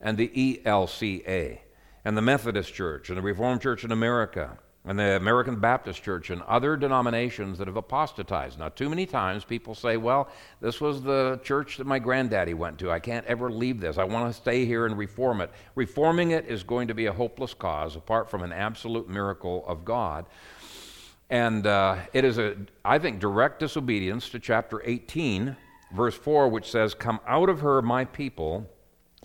Speaker 1: and the ELCA, and the Methodist Church, and the Reformed Church in America, and the American Baptist Church and other denominations that have apostatized. Now, too many times people say, well, this was the church that my granddaddy went to. I can't ever leave this. I want to stay here and reform it. Reforming it is going to be a hopeless cause apart from an absolute miracle of God. And uh, it is, a, I think, direct disobedience to chapter 18, verse 4, which says, Come out of her, my people,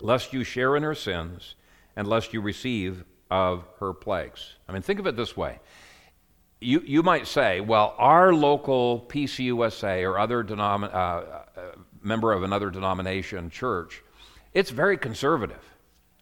Speaker 1: lest you share in her sins, and lest you receive of her plagues. I mean, think of it this way. You, you might say, well, our local PCUSA or other denom- uh, uh, member of another denomination church, it's very conservative.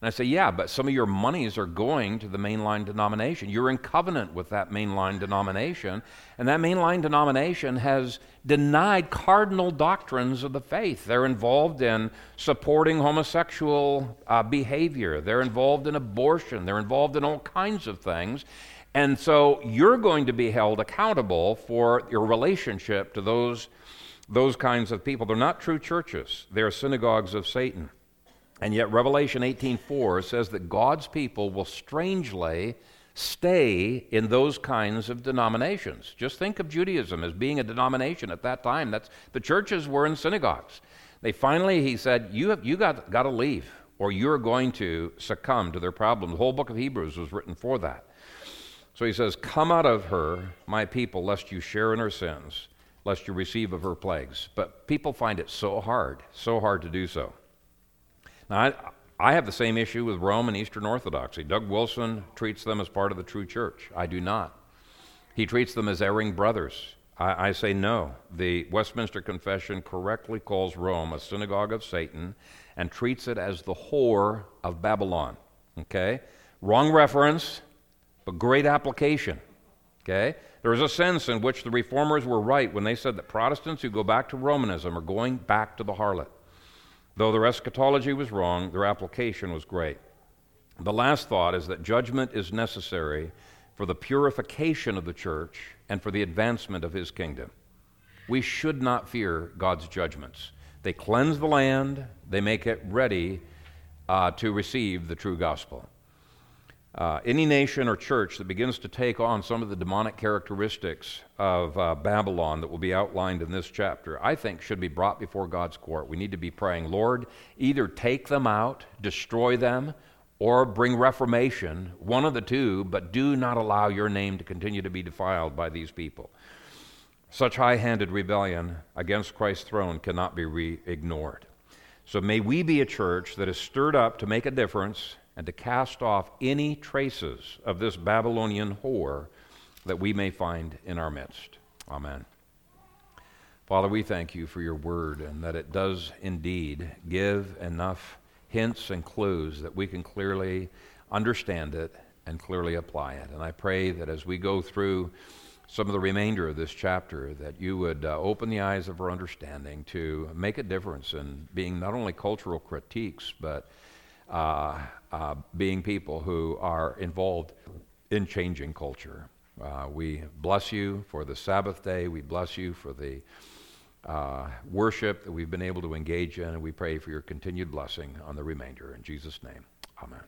Speaker 1: And I say, yeah, but some of your monies are going to the mainline denomination. You're in covenant with that mainline denomination, and that mainline denomination has denied cardinal doctrines of the faith. They're involved in supporting homosexual uh, behavior, they're involved in abortion, they're involved in all kinds of things. And so you're going to be held accountable for your relationship to those, those kinds of people. They're not true churches, they're synagogues of Satan. And yet Revelation 18:4 says that God's people will strangely stay in those kinds of denominations. Just think of Judaism as being a denomination at that time. That's the churches were in synagogues. They finally he said, "You have, you got got to leave. or you're going to succumb to their problem. The whole book of Hebrews was written for that. So he says, Come out of her, my people, lest you share in her sins, lest you receive of her plagues. But people find it so hard, so hard to do so. Now, I, I have the same issue with Rome and Eastern Orthodoxy. Doug Wilson treats them as part of the true church. I do not. He treats them as erring brothers. I, I, say no. The Westminster Confession correctly calls Rome a synagogue of Satan and treats it as the whore of Babylon. Okay? Wrong reference, but great application. Okay? There is a sense in which the reformers were right when they said that Protestants who go back to Romanism are going back to the harlot. Though their eschatology was wrong, their application was great. The last thought is that judgment is necessary for the purification of the church and for the advancement of his kingdom. We should not fear God's judgments. They cleanse the land, they make it ready uh, to receive the true gospel. Uh, any nation or church that begins to take on some of the demonic characteristics of uh, Babylon that will be outlined in this chapter, I think should be brought before God's court. We need to be praying, Lord, either take them out, destroy them, or bring reformation, one of the two, but do not allow your name to continue to be defiled by these people. Such high handed rebellion against Christ's throne cannot be re- ignored. So may we be a church that is stirred up to make a difference and to cast off any traces of this Babylonian whore that we may find in our midst. Amen. Father, we thank you for your word and that it does indeed give enough hints and clues that we can clearly understand it and clearly apply it. And I pray that as we go through some of the remainder of this chapter, that you would uh, open the eyes of our understanding to make a difference in being not only cultural critiques, but uh, uh, being people who are involved in changing culture. Uh, we bless you for the Sabbath day. We bless you for the uh, worship that we've been able to engage in, and we pray for your continued blessing on the remainder. In Jesus' name, amen.